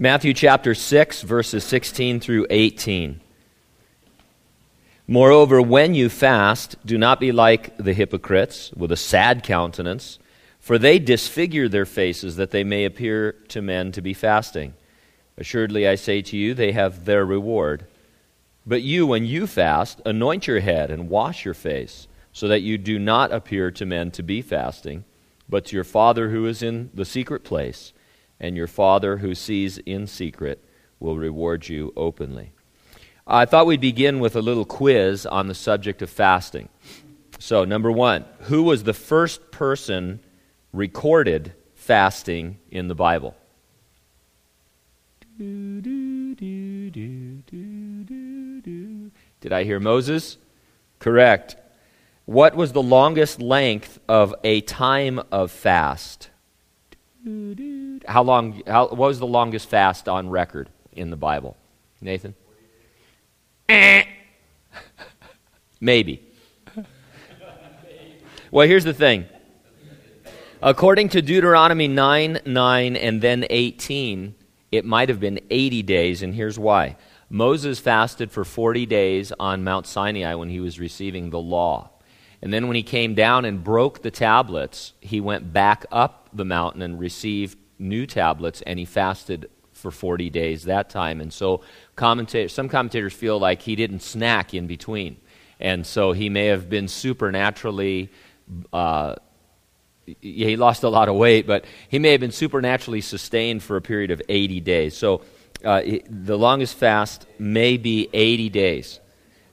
Matthew chapter 6, verses 16 through 18. Moreover, when you fast, do not be like the hypocrites with a sad countenance, for they disfigure their faces that they may appear to men to be fasting. Assuredly, I say to you, they have their reward. But you, when you fast, anoint your head and wash your face, so that you do not appear to men to be fasting, but to your Father who is in the secret place and your Father who sees in secret will reward you openly. I thought we'd begin with a little quiz on the subject of fasting. So, number one, who was the first person recorded fasting in the Bible? Did I hear Moses? Correct. What was the longest length of a time of fast? How long? How, what was the longest fast on record in the Bible? Nathan? Maybe. Well, here's the thing. According to Deuteronomy 9, 9, and then 18, it might have been 80 days, and here's why. Moses fasted for 40 days on Mount Sinai when he was receiving the law. And then when he came down and broke the tablets, he went back up the mountain and received new tablets, and he fasted for 40 days that time. And so some commentators feel like he didn't snack in between. And so he may have been supernaturally, uh, he lost a lot of weight, but he may have been supernaturally sustained for a period of 80 days. So uh, the longest fast may be 80 days.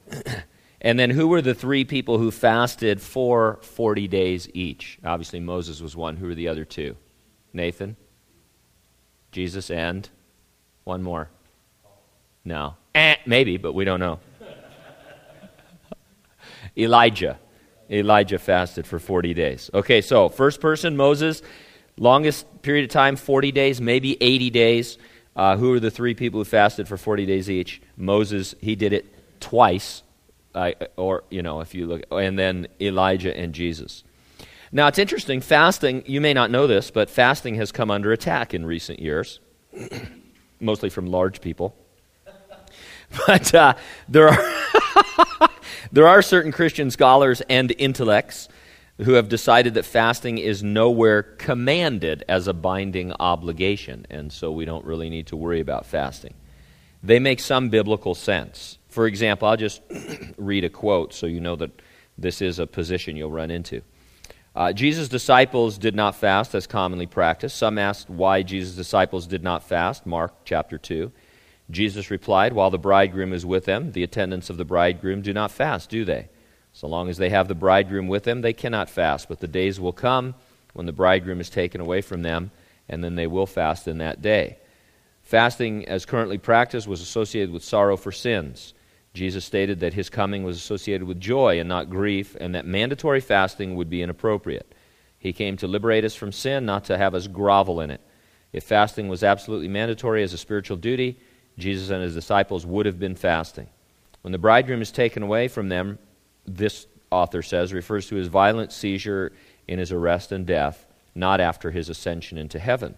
And then who were the three people who fasted for 40 days each? Obviously, Moses was one. Who were the other two? Nathan? Jesus and one more? No. Eh, maybe, but we don't know. Elijah. Elijah fasted for 40 days. Okay, so first person, Moses, longest period of time, 40 days, maybe 80 days. Uh, who are the three people who fasted for 40 days each? Moses, he did it twice or, you know, if you look, and then Elijah and Jesus. Now, it's interesting, fasting, you may not know this, but fasting has come under attack in recent years, mostly from large people. But uh, there, are there are certain Christian scholars and intellects who have decided that fasting is nowhere commanded as a binding obligation, and so we don't really need to worry about fasting. They make some biblical sense. For example, I'll just read a quote so you know that this is a position you'll run into. Uh, Jesus' disciples did not fast as commonly practiced. Some asked why Jesus' disciples did not fast. Mark chapter 2. Jesus replied, While the bridegroom is with them, the attendants of the bridegroom do not fast, do they? So long as they have the bridegroom with them, they cannot fast. But the days will come when the bridegroom is taken away from them, and then they will fast in that day. Fasting, as currently practiced, was associated with sorrow for sins. Jesus stated that his coming was associated with joy and not grief, and that mandatory fasting would be inappropriate. He came to liberate us from sin, not to have us grovel in it. If fasting was absolutely mandatory as a spiritual duty, Jesus and his disciples would have been fasting. When the bridegroom is taken away from them, this author says, refers to his violent seizure in his arrest and death, not after his ascension into heaven.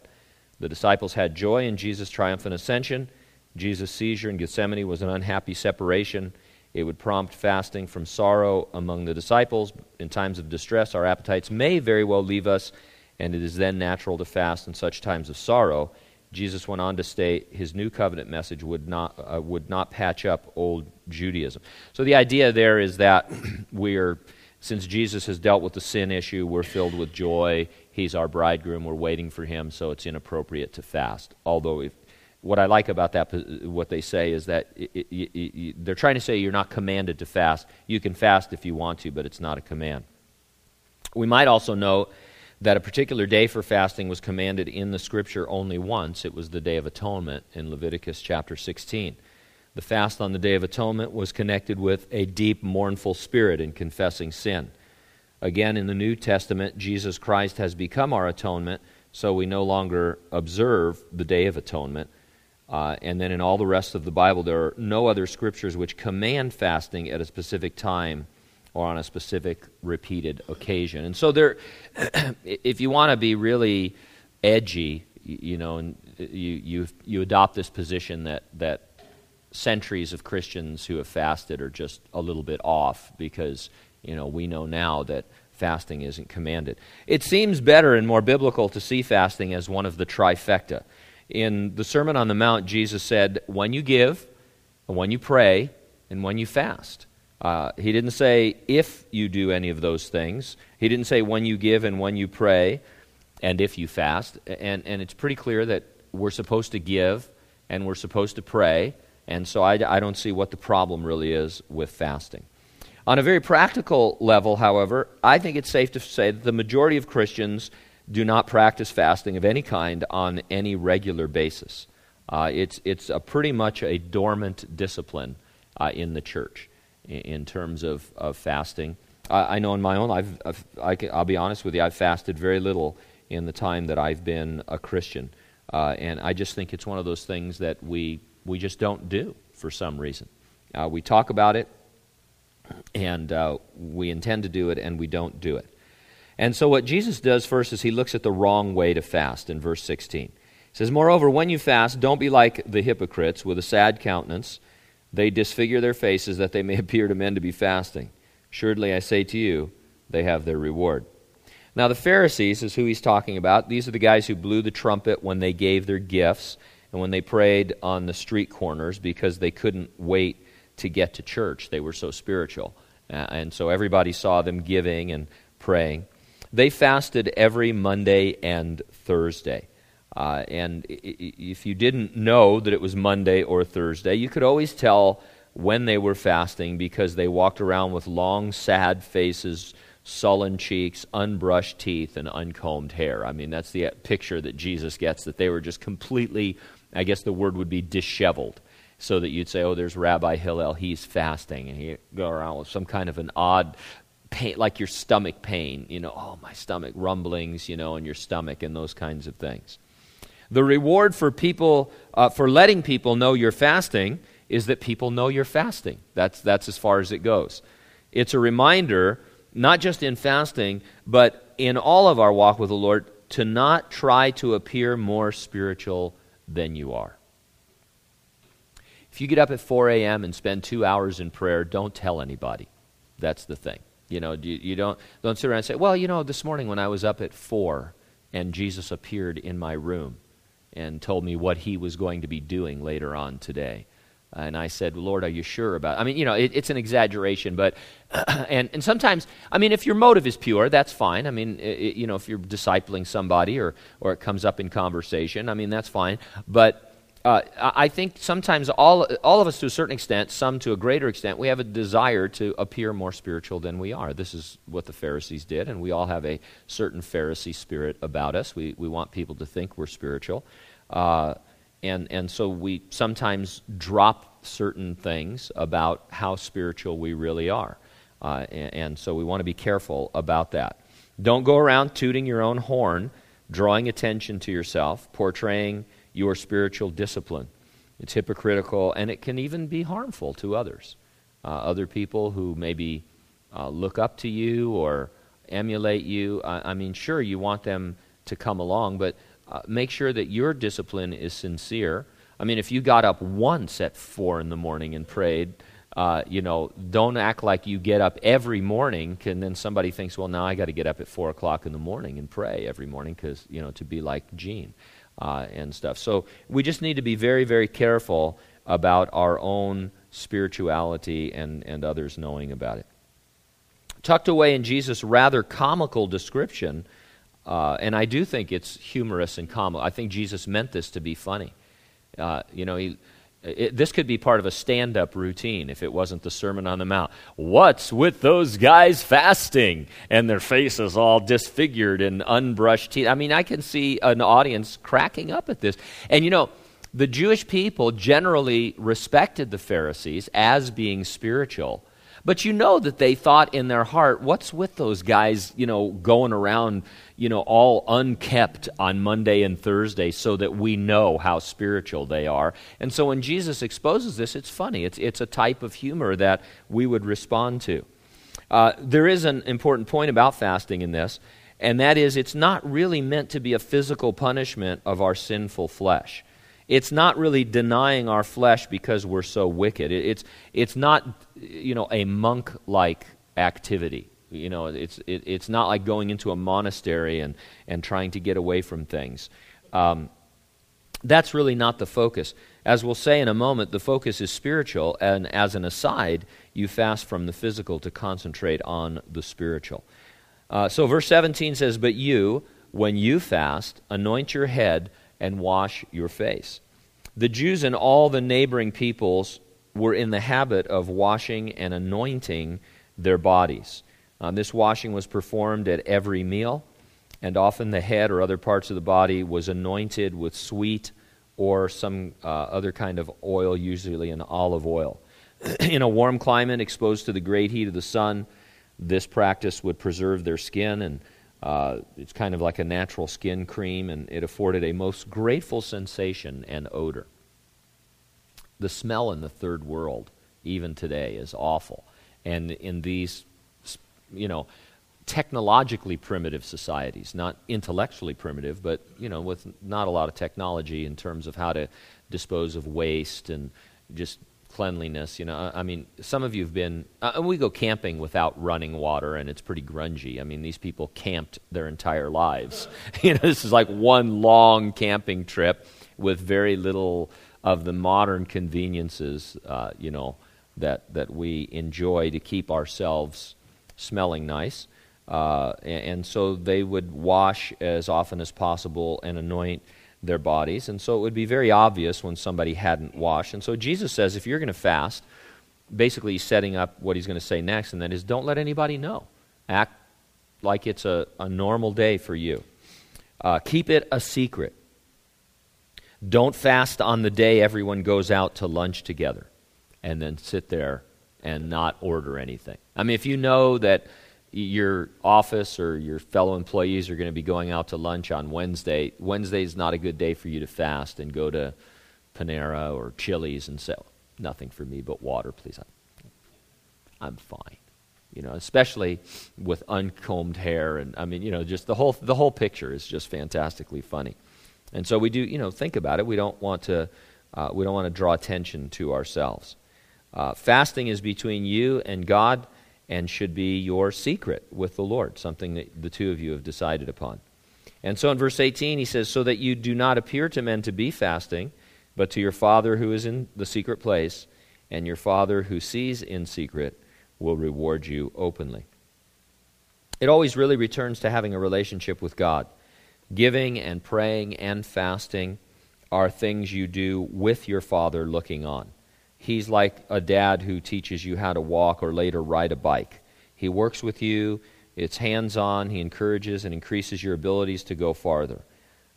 The disciples had joy in Jesus' triumphant ascension Jesus' seizure in Gethsemane was an unhappy separation. It would prompt fasting from sorrow among the disciples. In times of distress, our appetites may very well leave us, and it is then natural to fast in such times of sorrow. Jesus went on to state his new covenant message would not, uh, would not patch up old Judaism. So the idea there is that we're, since Jesus has dealt with the sin issue, we're filled with joy. He's our bridegroom. We're waiting for him, so it's inappropriate to fast. Although, if, what I like about that, uh, what they say is that it, it, it, they're trying to say you're not commanded to fast. You can fast if you want to, but it's not a command. We might also know that a particular day for fasting was commanded in the scripture only once. It was the Day of Atonement in Leviticus chapter 16. The fast on the Day of Atonement was connected with a deep, mournful spirit in confessing sin. Again, in the New Testament, Jesus Christ has become our atonement, so we no longer observe the Day of Atonement uh, and then in all the rest of the Bible, there are no other scriptures which command fasting at a specific time or on a specific repeated occasion. And so, there, if you want to be really edgy, you know, and you, you, you adopt this position that, that centuries of Christians who have fasted are just a little bit off because, you know, we know now that fasting isn't commanded. It seems better and more biblical to see fasting as one of the trifecta. In the Sermon on the Mount, Jesus said, when you give, and when you pray, and when you fast. Uh, he didn't say if you do any of those things. He didn't say when you give and when you pray and if you fast. And, and it's pretty clear that we're supposed to give and we're supposed to pray. And so I, I don't see what the problem really is with fasting. On a very practical level, however, I think it's safe to say that the majority of Christians do not practice fasting of any kind on any regular basis. Uh, it's it's pretty much a dormant discipline uh, in the church in, in, terms of, of fasting. I know in my own life, I've, I can, I'll be honest with you, I've fasted very little in the time that I've been a Christian. Uh, and I just think it's one of those things that we, we just don't do for some reason. Uh, we talk about it, and uh, we intend to do it, and we don't do it. And so, what Jesus does first is he looks at the wrong way to fast in verse 16. He says, Moreover, when you fast, don't be like the hypocrites with a sad countenance. They disfigure their faces that they may appear to men to be fasting. Assuredly, I say to you, they have their reward. Now, the Pharisees is who he's talking about. These are the guys who blew the trumpet when they gave their gifts and when they prayed on the street corners because they couldn't wait to get to church. They were so spiritual. And so everybody saw them giving and praying. They fasted every Monday and Thursday. Uh, and if you didn't know that it was Monday or Thursday, you could always tell when they were fasting because they walked around with long, sad faces, sullen cheeks, unbrushed teeth, and uncombed hair. I mean, that's the picture that Jesus gets, that they were just completely, I guess the word would be disheveled. So that you'd say, oh, there's Rabbi Hillel, he's fasting. And he'd go around with some kind of an odd pain, like your stomach pain, you know, oh, my stomach, rumblings, you know, in your stomach, and those kinds of things. The reward for people, uh, for letting people know you're fasting, is that people know you're fasting. That's, that's as far as it goes. It's a reminder, not just in fasting, but in all of our walk with the Lord, to not try to appear more spiritual than you are. If you get up at 4 a.m. and spend two hours in prayer, don't tell anybody. That's the thing. You know, you, you don't, don't sit around and say, well, you know, this morning when I was up at 4 and Jesus appeared in my room and told me what he was going to be doing later on today. And I said, Lord, are you sure about it? I mean, you know, it, it's an exaggeration, but, and, and sometimes, I mean, if your motive is pure, that's fine. I mean, it, you know, if you're discipling somebody or, or it comes up in conversation, I mean, that's fine. But uh, I think sometimes all, all of us, to a certain extent, some to a greater extent, we have a desire to appear more spiritual than we are. This is what the Pharisees did, and we all have a certain Pharisee spirit about us. We, we want people to think we're spiritual. Uh, and, and so we sometimes drop certain things about how spiritual we really are. Uh, and, and so we want to be careful about that. Don't go around tooting your own horn, drawing attention to yourself, portraying your spiritual discipline. It's hypocritical and it can even be harmful to others. Uh, other people who maybe uh, look up to you or emulate you. I, I, mean, sure, you want them to come along, but uh, make sure that your discipline is sincere. I mean, if you got up once at four in the morning and prayed, uh, you know, don't act like you get up every morning, and then somebody thinks, well, now I got to get up at four o'clock in the morning and pray every morning because you know to be like Gene uh, and stuff. So we just need to be very, very careful about our own spirituality and, and others knowing about it. Tucked away in Jesus' rather comical description, uh, and I do think it's humorous and comical. I think Jesus meant this to be funny. Uh, you know, he it, this could be part of a stand up routine if it wasn't the Sermon on the Mount. What's with those guys fasting and their faces all disfigured and unbrushed teeth? I mean, I can see an audience cracking up at this. And you know, the Jewish people generally respected the Pharisees as being spiritual. But you know that they thought in their heart, what's with those guys, you know, going around, you know, all unkept on Monday and Thursday so that we know how spiritual they are. And so when Jesus exposes this, it's funny. It's, it's a type of humor that we would respond to. Uh, there is an important point about fasting in this, And that is, it's not really meant to be a physical punishment of our sinful flesh. It's not really denying our flesh because we're so wicked. It's, it's not, you know, a monk like activity. You know, it's, it, it's not like going into a monastery and, and trying to get away from things. Um, that's really not the focus. As we'll say in a moment, the focus is spiritual, and as an aside, you fast from the physical to concentrate on the spiritual. Uh, so, verse 17 says, But you, when you fast, anoint your head and wash your face. The Jews and all the neighboring peoples were in the habit of washing and anointing their bodies. Um, this washing was performed at every meal, and often the head or other parts of the body was anointed with sweet or some uh, other kind of oil, usually an olive oil. in a warm climate, exposed to the great heat of the sun, this practice would preserve their skin, and uh, it's kind of like a natural skin cream, and it afforded a most grateful sensation and odor. The smell in the third world, even today, is awful. And in these, you know, technologically primitive societies, not intellectually primitive, but you know, with not a lot of technology in terms of how to dispose of waste and just cleanliness. You know, I mean, some of you have been. Uh, we go camping without running water, and it's pretty grungy. I mean, these people camped their entire lives. you know, this is like one long camping trip with very little of the modern conveniences. Uh, you know, that that we enjoy to keep ourselves smelling nice. Uh, and, and, so they would wash as often as possible and anoint their bodies. And so it would be very obvious when somebody hadn't washed. And so Jesus says if you're going to fast, basically he's setting up what he's going to say next, and that is don't let anybody know. Act like it's a, a normal day for you. Uh, keep it a secret. Don't fast on the day everyone goes out to lunch together and then sit there and not order anything. I mean, if you know that your office or your fellow employees are going to be going out to lunch on Wednesday, Wednesday is not a good day for you to fast and go to Panera or Chili's and say, nothing for me but water, please. I'm fine. You know, especially with uncombed hair and I mean, you know, just the whole the whole picture is just fantastically funny. And so we do, you know, think about it. We don't want to uh, we don't want to draw attention to ourselves. Uh, fasting is between you and God and should be your secret with the Lord, something that the two of you have decided upon. And so in verse 18, he says, So that you do not appear to men to be fasting, but to your Father who is in the secret place, and your Father who sees in secret will reward you openly. It always really returns to having a relationship with God. Giving and praying and fasting are things you do with your Father looking on. He's like a dad who teaches you how to walk or later ride a bike. He works with you, it's hands on, he encourages and increases your abilities to go farther.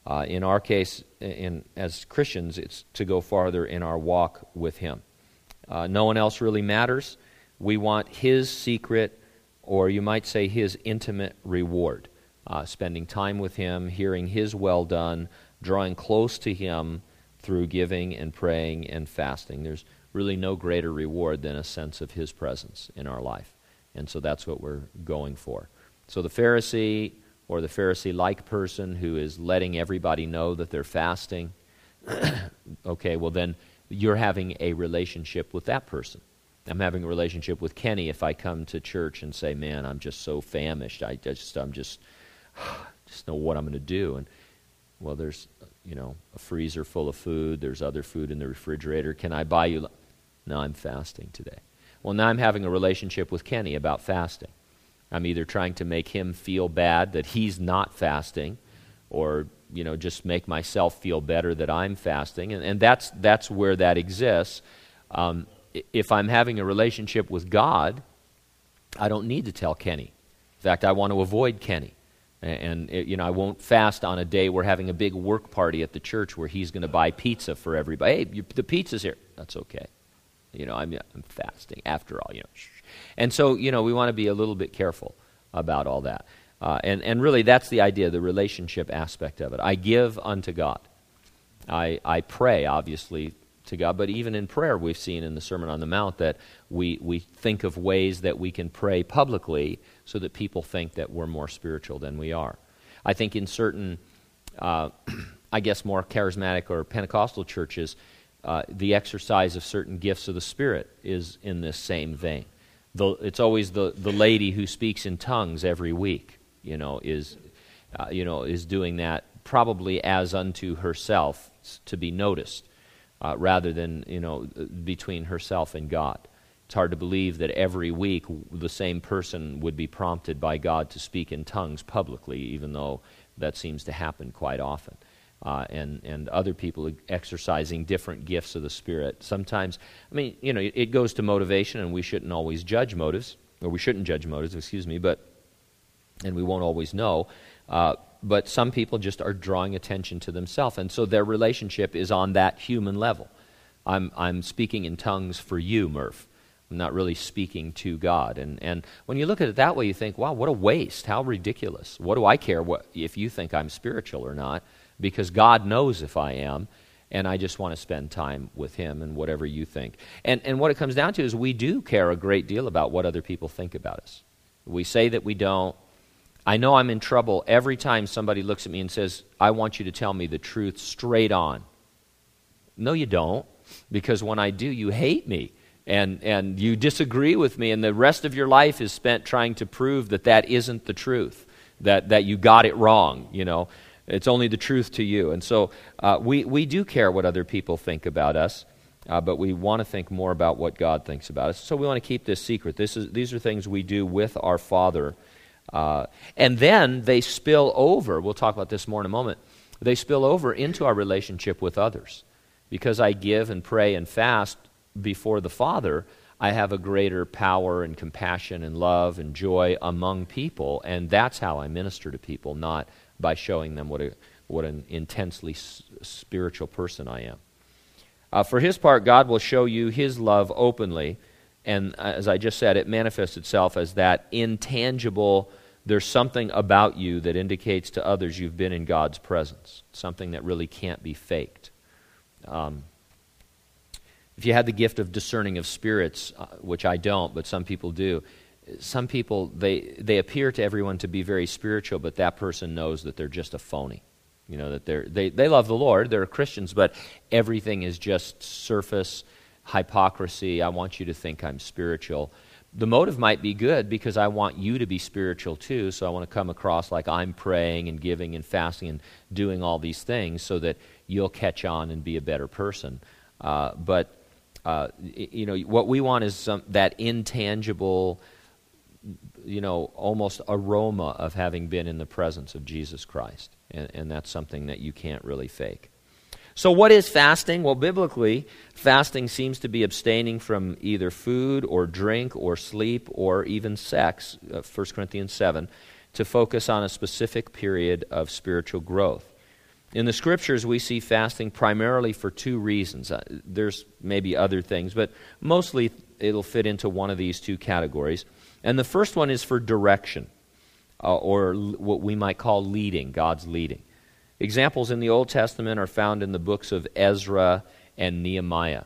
Uh, in our case, in, as Christians, it's to go farther in our walk with him. Uh, no one else really matters. We want his secret, or you might say his intimate reward. Uh, spending time with him, hearing his well done, drawing close to him through giving and praying and fasting. There's really no greater reward than a sense of His presence in our life. And so that's what we're going for. So the Pharisee or the Pharisee like person who is letting everybody know that they're fasting, okay, well, then you're having a relationship with that person. I'm having a relationship with Kenny if I come to church and say, "Man, I'm just so famished. I just, I'm just, just know what I'm going to do." And well, there's, you know, a freezer full of food. There's other food in the refrigerator. Can I buy you? Now I'm fasting today. Well, now I'm having a relationship with Kenny about fasting. I'm either trying to make him feel bad that he's not fasting or, you know, just make myself feel better that I'm fasting. And, and that's, that's where that exists. Um, if I'm having a relationship with God, I don't need to tell Kenny. In fact, I want to avoid Kenny. And, you know, I won't fast on a day we're having a big work party at the church where he's going to buy pizza for everybody. Hey, the pizza's here. That's okay. You know, I'm, I'm fasting after all, you know. And so, you know, we want to be a little bit careful about all that. Uh, and, and really, that's the idea, the relationship aspect of it. I give unto God. I, I pray, obviously, to God. But even in prayer, we've seen in the Sermon on the Mount that we, we think of ways that we can pray publicly so that people think that we're more spiritual than we are. I think in certain, uh, I guess, more charismatic or Pentecostal churches, uh, the exercise of certain gifts of the Spirit is in this same vein. The, it's always the, the lady who speaks in tongues every week, you know, is, uh, you know, is doing that probably as unto herself to be noticed, uh, rather than, you know, between herself and God. It's hard to believe that every week the same person would be prompted by God to speak in tongues publicly, even though that seems to happen quite often uh, and, and other people exercising different gifts of the Spirit. Sometimes, I mean, you know, it goes to motivation, and we shouldn't always judge motives, or we shouldn't judge motives, excuse me, but, and we won't always know. Uh, but some people just are drawing attention to themselves, and so their relationship is on that human level. I'm, I'm speaking in tongues for you, Murph. I'm not really speaking to God. And, and when you look at it that way, you think, wow, what a waste. How ridiculous. What do I care what, if you think I'm spiritual or not? Because God knows if I am, and I just want to spend time with Him and whatever you think. And, and what it comes down to is we do care a great deal about what other people think about us. We say that we don't. I know I'm in trouble every time somebody looks at me and says, I want you to tell me the truth straight on. No, you don't, because when I do, you hate me. And, and you disagree with me, and the rest of your life is spent trying to prove that that isn't the truth, that, that you got it wrong, you know. It's only the truth to you. And so uh, we, we do care what other people think about us, uh, but we want to think more about what God thinks about us. So we want to keep this secret. This is, these are things we do with our Father. Uh, and then they spill over. We'll talk about this more in a moment. They spill over into our relationship with others. Because I give and pray and fast before the Father, I have a greater power and compassion and love and joy among people, and that's how I minister to people, not by showing them what, a, what an intensely s- spiritual person I am. Uh, for his part, God will show you his love openly. And uh, as I just said, it manifests itself as that intangible, there's something about you that indicates to others you've been in God's presence, something that really can't be faked. Um, if you had the gift of discerning of spirits, uh, which I don't, but some people do, some people they they appear to everyone to be very spiritual, but that person knows that they're just a phony. You know that they're they they love the Lord, they're Christians, but everything is just surface hypocrisy. I want you to think I'm spiritual. The motive might be good because I want you to be spiritual too, so I want to come across like I'm praying and giving and fasting and doing all these things so that you'll catch on and be a better person. Uh, but uh, you know what we want is some, that intangible you know, almost aroma of having been in the presence of Jesus Christ. And, and that's something that you can't really fake. So, what is fasting? Well, biblically, fasting seems to be abstaining from either food or drink or sleep or even sex, uh, 1 Corinthians 7, to focus on a specific period of spiritual growth. In the scriptures, we see fasting primarily for two reasons. Uh, there's maybe other things, but mostly it'll fit into one of these two categories. And the first one is for direction, uh, or l- what we might call leading, God's leading. Examples in the Old Testament are found in the books of Ezra and Nehemiah,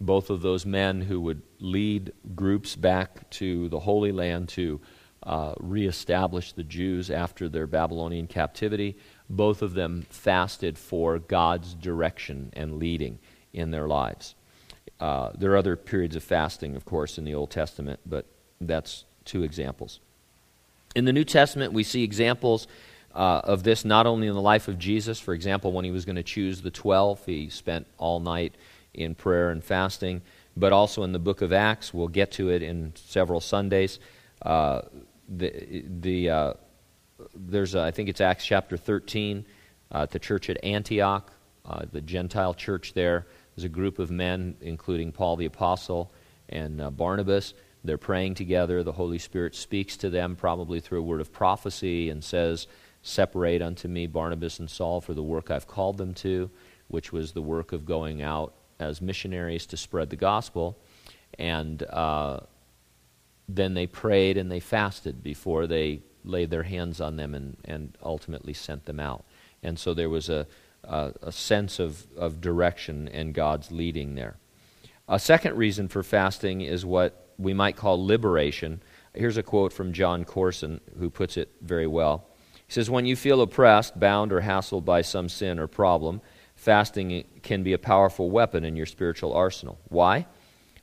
both of those men who would lead groups back to the Holy Land to uh, reestablish the Jews after their Babylonian captivity. Both of them fasted for God's direction and leading in their lives. Uh, there are other periods of fasting, of course, in the Old Testament, but that's two examples. In the New Testament, we see examples uh, of this not only in the life of Jesus. For example, when he was going to choose the 12, he spent all night in prayer and fasting, but also in the book of Acts. We'll get to it in several Sundays. Uh, the, the, uh, there's, a, I think it's Acts chapter 13, uh, at the church at Antioch, uh, the Gentile church there. There's a group of men, including Paul the Apostle and uh, Barnabas, they're praying together. The Holy Spirit speaks to them, probably through a word of prophecy, and says, Separate unto me Barnabas and Saul for the work I've called them to, which was the work of going out as missionaries to spread the gospel. And uh, then they prayed and they fasted before they laid their hands on them and, and ultimately sent them out. And so there was a, uh, a sense of, of direction and God's leading there. A second reason for fasting is what we might call liberation. Here's a quote from Jon Courson, who puts it very well. He says, When you feel oppressed, bound, or hassled by some sin or problem, fasting can be a powerful weapon in your spiritual arsenal. Why?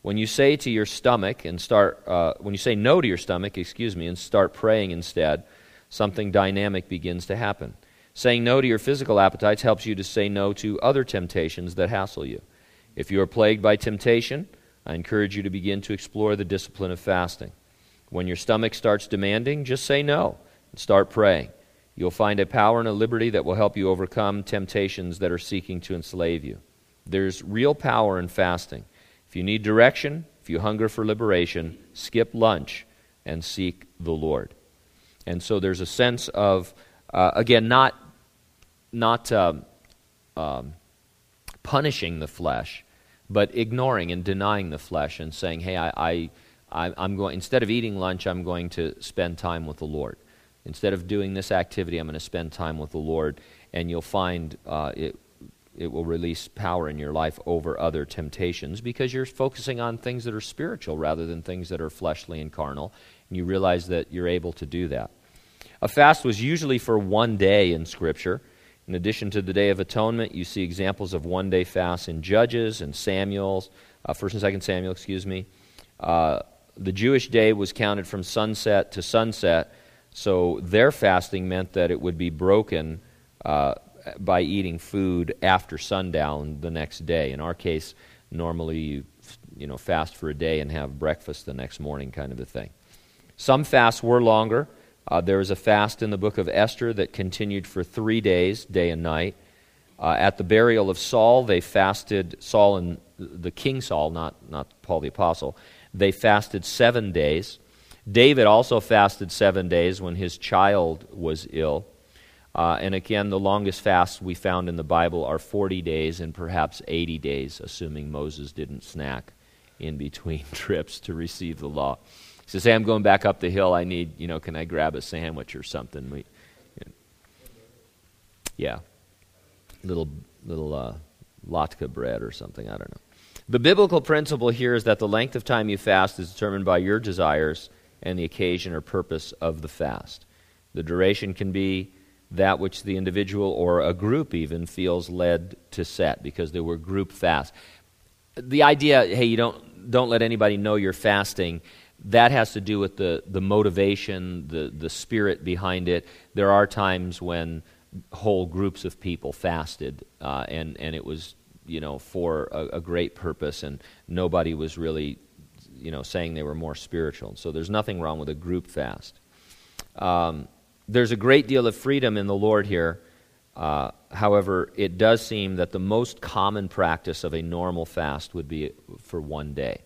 When you say to your stomach and start, uh, when you say no to your stomach, excuse me, and start praying instead, something dynamic begins to happen. Saying no to your physical appetites helps you to say no to other temptations that hassle you. If you are plagued by temptation, I encourage you to begin to explore the discipline of fasting. When your stomach starts demanding, just say no and start praying. You'll find a power and a liberty that will help you overcome temptations that are seeking to enslave you. There's real power in fasting. If you need direction, if you hunger for liberation, skip lunch and seek the Lord. And so there's a sense of, uh, again, not, not um, um, punishing the flesh, but ignoring and denying the flesh and saying, hey, I, I, I'm going, instead of eating lunch, I'm going to spend time with the Lord. Instead of doing this activity, I'm going to spend time with the Lord, and you'll find uh, it, it will release power in your life over other temptations because you're focusing on things that are spiritual rather than things that are fleshly and carnal, and you realize that you're able to do that. A fast was usually for one day in Scripture. In addition to the Day of Atonement, you see examples of one day fasts in Judges and Samuel's, uh, 1st and 2nd Samuel, excuse me. Uh, the Jewish day was counted from sunset to sunset, so their fasting meant that it would be broken uh, by eating food after sundown the next day. In our case, normally you, you know, fast for a day and have breakfast the next morning, kind of a thing. Some fasts were longer. Uh, there was a fast in the book of Esther that continued for three days, day and night. Uh, at the burial of Saul, they fasted, Saul and the king Saul, not, not Paul the apostle, they fasted seven days. David also fasted seven days when his child was ill. Uh, and again, the longest fasts we found in the Bible are 40 days and perhaps 80 days, assuming Moses didn't snack in between trips to receive the law. Says, Hey, I'm going back up the hill. I need, you know, can I grab a sandwich or something? We, you know, yeah. Little, little uh, latke bread or something. I don't know. The biblical principle here is that the length of time you fast is determined by your desires and the occasion or purpose of the fast. The duration can be that which the individual or a group even feels led to set because there were group fasts. The idea, hey, you don't, don't let anybody know you're fasting that has to do with the, the motivation, the, the spirit behind it. There are times when whole groups of people fasted, uh, and, and it was, you know, for a, a, great purpose, and nobody was really, you know, saying they were more spiritual. So there's nothing wrong with a group fast. Um, there's a great deal of freedom in the Lord here. Uh, however, it does seem that the most common practice of a normal fast would be for one day.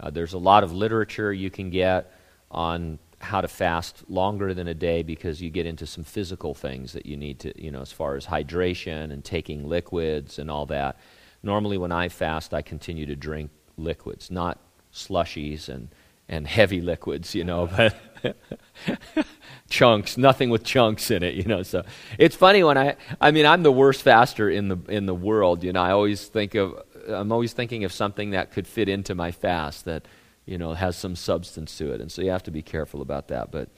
Uh, there's a lot of literature you can get on how to fast longer than a day because you get into some physical things that you need to, you know, as far as hydration and taking liquids and all that. Normally, when I fast, I continue to drink liquids, not slushies and, and heavy liquids, you know, but chunks, nothing with chunks in it, you know. So it's funny when I, I mean, I'm the worst faster in the in the world, you know. I always think of I'm always thinking of something that could fit into my fast that, you know, has some substance to it. And so you have to be careful about that. But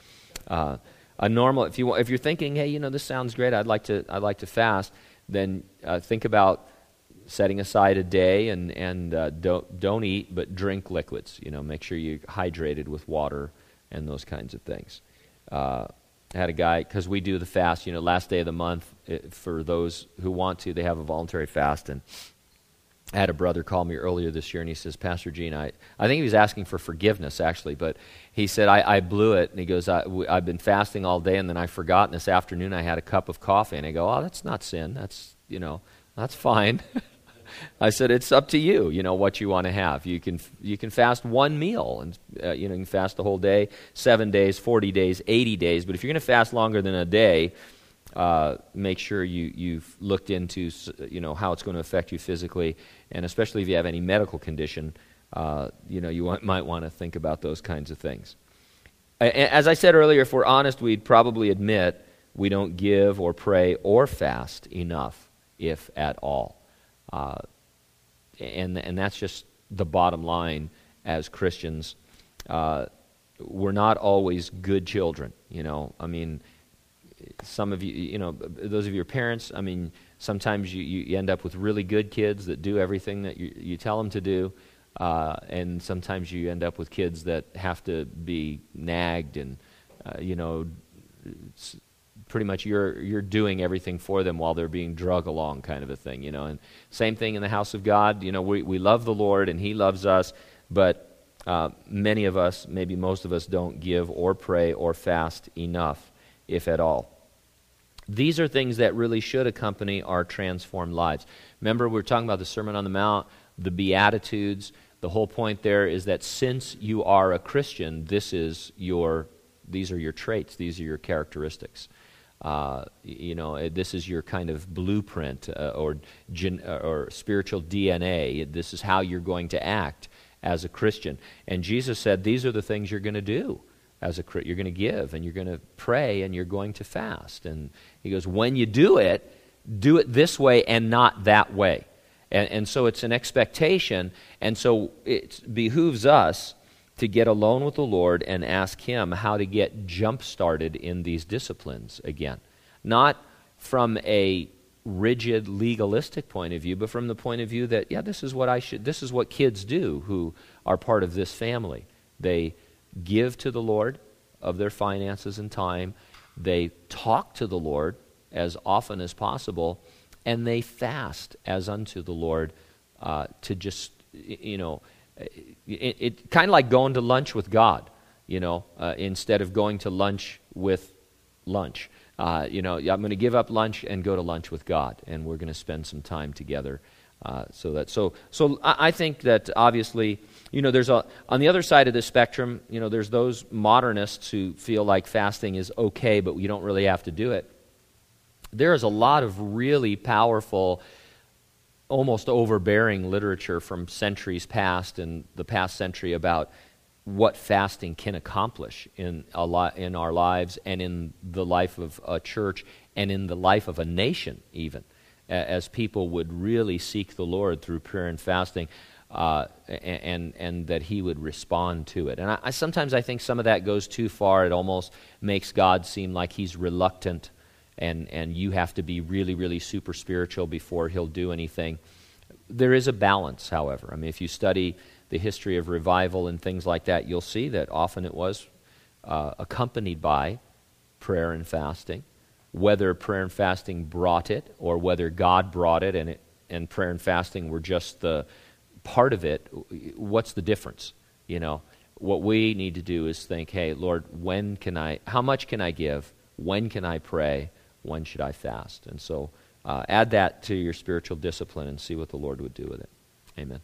uh, a normal, if, you, if you're thinking, hey, you know, this sounds great, I'd like to, I'd like to fast, then uh, think about setting aside a day and, and uh, don't, don't eat, but drink liquids. You know, make sure you're hydrated with water and those kinds of things. Uh, I had a guy, because we do the fast, you know, last day of the month, it, for those who want to, they have a voluntary fast. And I had a brother call me earlier this year, and he says, Pastor Gene, I, I think he was asking for forgiveness, actually, but he said, I, I blew it. And he goes, I, w- I've been fasting all day, and then I forgot, and this afternoon I had a cup of coffee. And I go, Oh, that's not sin. That's, you know, that's fine. I said, It's up to you, you know, what you want to have. You can, you can fast one meal, and, uh, you know, you can fast the whole day, seven days, 40 days, 80 days. But if you're going to fast longer than a day, uh, make sure you, you've looked into you know, how it's going to affect you physically, and especially if you have any medical condition, uh, you, know, you want, might want to think about those kinds of things. As I said earlier, if we're honest, we'd probably admit we don't give or pray or fast enough if at all. Uh, and, and that's just the bottom line as Christians. Uh, we're not always good children, you know. I mean, some of you, you know, those of your parents, I mean, sometimes you, you end up with really good kids that do everything that you, you tell them to do. Uh, and sometimes you end up with kids that have to be nagged and, uh, you know, pretty much you're, you're doing everything for them while they're being drug along, kind of a thing, you know. And same thing in the house of God. You know, we, we love the Lord and He loves us, but uh, many of us, maybe most of us, don't give or pray or fast enough, if at all. These are things that really should accompany our transformed lives. Remember, we are talking about the Sermon on the Mount, the Beatitudes. The whole point there is that since you are a Christian, this is your, these are your traits, these are your characteristics. Uh, you know, eh, this is your kind of blueprint uh, or, gen, uh, or spiritual DNA. This is how you're going to act as a Christian. And Jesus said, These are the things you're going to do as a you're going to give and you're going to pray and you're going to fast. And he goes when you do it do it this way and not that way. And, and so it's an expectation. And so it behooves us to get alone with the lord and ask him how to get jump started in these disciplines again. Not from a rigid legalistic point of view but from the point of view that yeah this is what i should this is what kids do who are part of this family. They give to the Lord of their finances and time. They talk to the Lord as often as possible, and they fast as unto the Lord uh, to just, you know, it, it kind of like going to lunch with God, you know, uh, instead of going to lunch with lunch. Uh, you know, I'm going to give up lunch and go to lunch with God, and we're going to spend some time together. Uh, so that so so I, I think that obviously you know, there's a, on the other side of the spectrum, you know, there's those modernists who feel like fasting is okay, but you don't really have to do it. There is a lot of really powerful, almost overbearing literature from centuries past and the past century about what fasting can accomplish in, a lot, in our lives and in the life of a church and in the life of a nation, even, as people would really seek the Lord through prayer and fasting uh, and, and that he would respond to it. And I, I, sometimes I think some of that goes too far. It almost makes God seem like he's reluctant and, and you have to be really, really super spiritual before he'll do anything. There is a balance, however. I mean, if you study the history of revival and things like that, you'll see that often it was uh, accompanied by prayer and fasting. Whether prayer and fasting brought it or whether God brought it and, it, and prayer and fasting were just the, part of it, what's the difference? You know, what we need to do is think, hey, Lord, when can I, how much can I give? When can I pray? When should I fast? And so uh, add that to your spiritual discipline and see what the Lord would do with it. Amen.